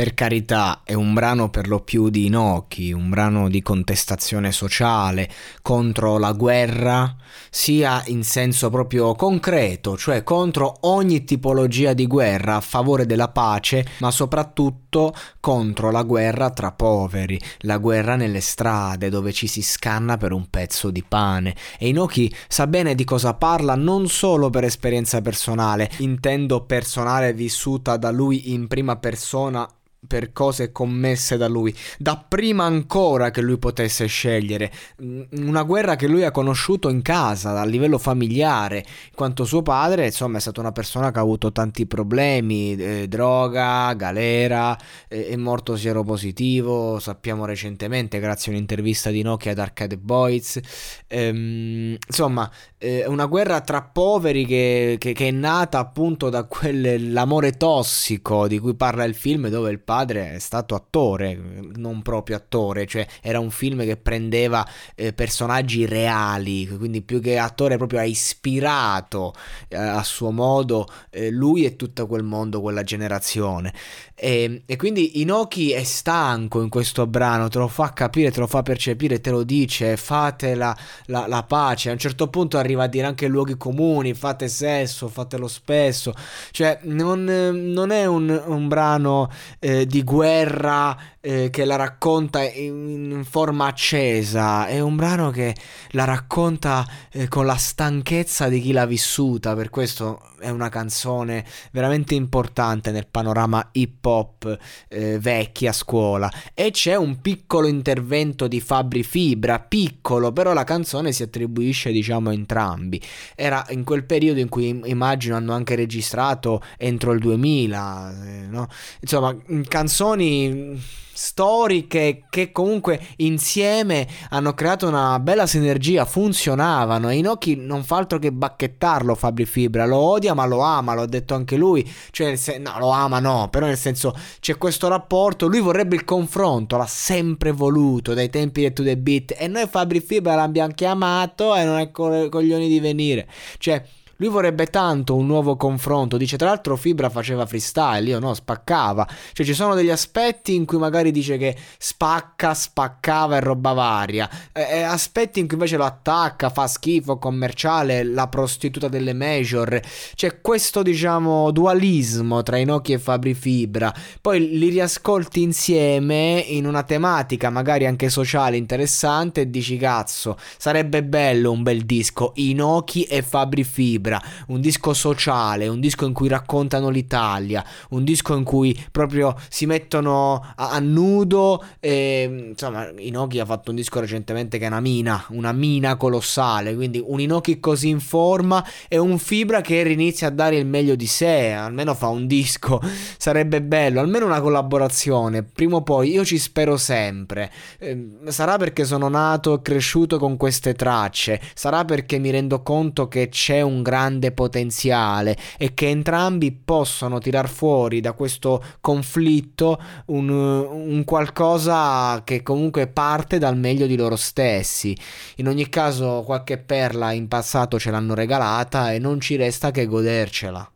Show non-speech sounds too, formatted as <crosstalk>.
Per carità, è un brano per lo più di Inoki, un brano di contestazione sociale contro la guerra, sia in senso proprio concreto, cioè contro ogni tipologia di guerra a favore della pace, ma soprattutto contro la guerra tra poveri, la guerra nelle strade dove ci si scanna per un pezzo di pane. E Inoki sa bene di cosa parla non solo per esperienza personale, intendo personale vissuta da lui in prima persona per cose commesse da lui, da prima ancora che lui potesse scegliere, mm, una guerra che lui ha conosciuto in casa, a livello familiare, in quanto suo padre, insomma, è stata una persona che ha avuto tanti problemi, eh, droga, galera, eh, è morto sieropositivo, sappiamo recentemente, grazie a un'intervista di Nokia ad Arcade Boys, ehm, insomma, eh, una guerra tra poveri che, che, che è nata appunto da quell'amore tossico di cui parla il film, dove il padre è stato attore, non proprio attore, cioè era un film che prendeva eh, personaggi reali, quindi più che attore proprio ha ispirato eh, a suo modo eh, lui e tutto quel mondo, quella generazione. E, e, quindi Inoki è stanco in questo brano, te lo fa capire, te lo fa percepire, te lo dice, fate la, la, la pace. A un certo punto arriva a dire anche luoghi comuni, fate sesso, fatelo spesso. Cioè, non, non è un, un brano eh, di guerra eh, che la racconta in, in, forma accesa, è un brano che la racconta eh, con la stanchezza di chi l'ha vissuta. Per questo è una canzone veramente importante nel panorama hip hop eh, vecchi a scuola e c'è un piccolo intervento di Fabri Fibra, piccolo, però la canzone si attribuisce diciamo a entrambi. Era in quel periodo in cui immagino hanno anche registrato entro il 2000, eh, no? Insomma, canzoni storiche che comunque insieme hanno creato una bella sinergia, funzionavano. E Inoki non fa altro che bacchettarlo Fabri Fibra, lo odia ma lo ama, lo ha detto anche lui, cioè sen- no, lo ama no, però nel senso c'è questo rapporto, lui vorrebbe il confronto, l'ha sempre voluto dai tempi di To The Beat. E noi Fabri Fibra l'abbiamo chiamato e non è co- coglioni di venire, cioè lui vorrebbe tanto un nuovo confronto. Dice, tra l'altro, Fibra faceva freestyle, io no, spaccava. Cioè, ci sono degli aspetti in cui magari dice che spacca, spaccava e roba varia. E, aspetti in cui invece lo attacca, fa schifo, commerciale, la prostituta delle major. C'è questo, diciamo, dualismo tra Inoki e Fabri Fibra. Poi li riascolti insieme in una tematica, magari anche sociale, interessante. E dici, cazzo, sarebbe bello un bel disco. Inoki e Fabri Fibra fibra, un disco sociale, un disco in cui raccontano l'Italia, un disco in cui proprio si mettono a, a nudo. E, insomma, Inoki ha fatto un disco recentemente che è una mina, una mina colossale. Quindi un Inoki così in forma e un Fibra che inizia a dare il meglio di sé. Almeno fa un disco, <laughs> sarebbe bello, almeno una collaborazione. Prima o poi io ci spero sempre. Eh, sarà perché sono nato e cresciuto con queste tracce, sarà perché mi rendo conto che c'è un grande grande potenziale e che entrambi possono tirar fuori da questo conflitto un, un qualcosa che comunque parte dal meglio di loro stessi. In ogni caso qualche perla in passato ce l'hanno regalata e non ci resta che godercela.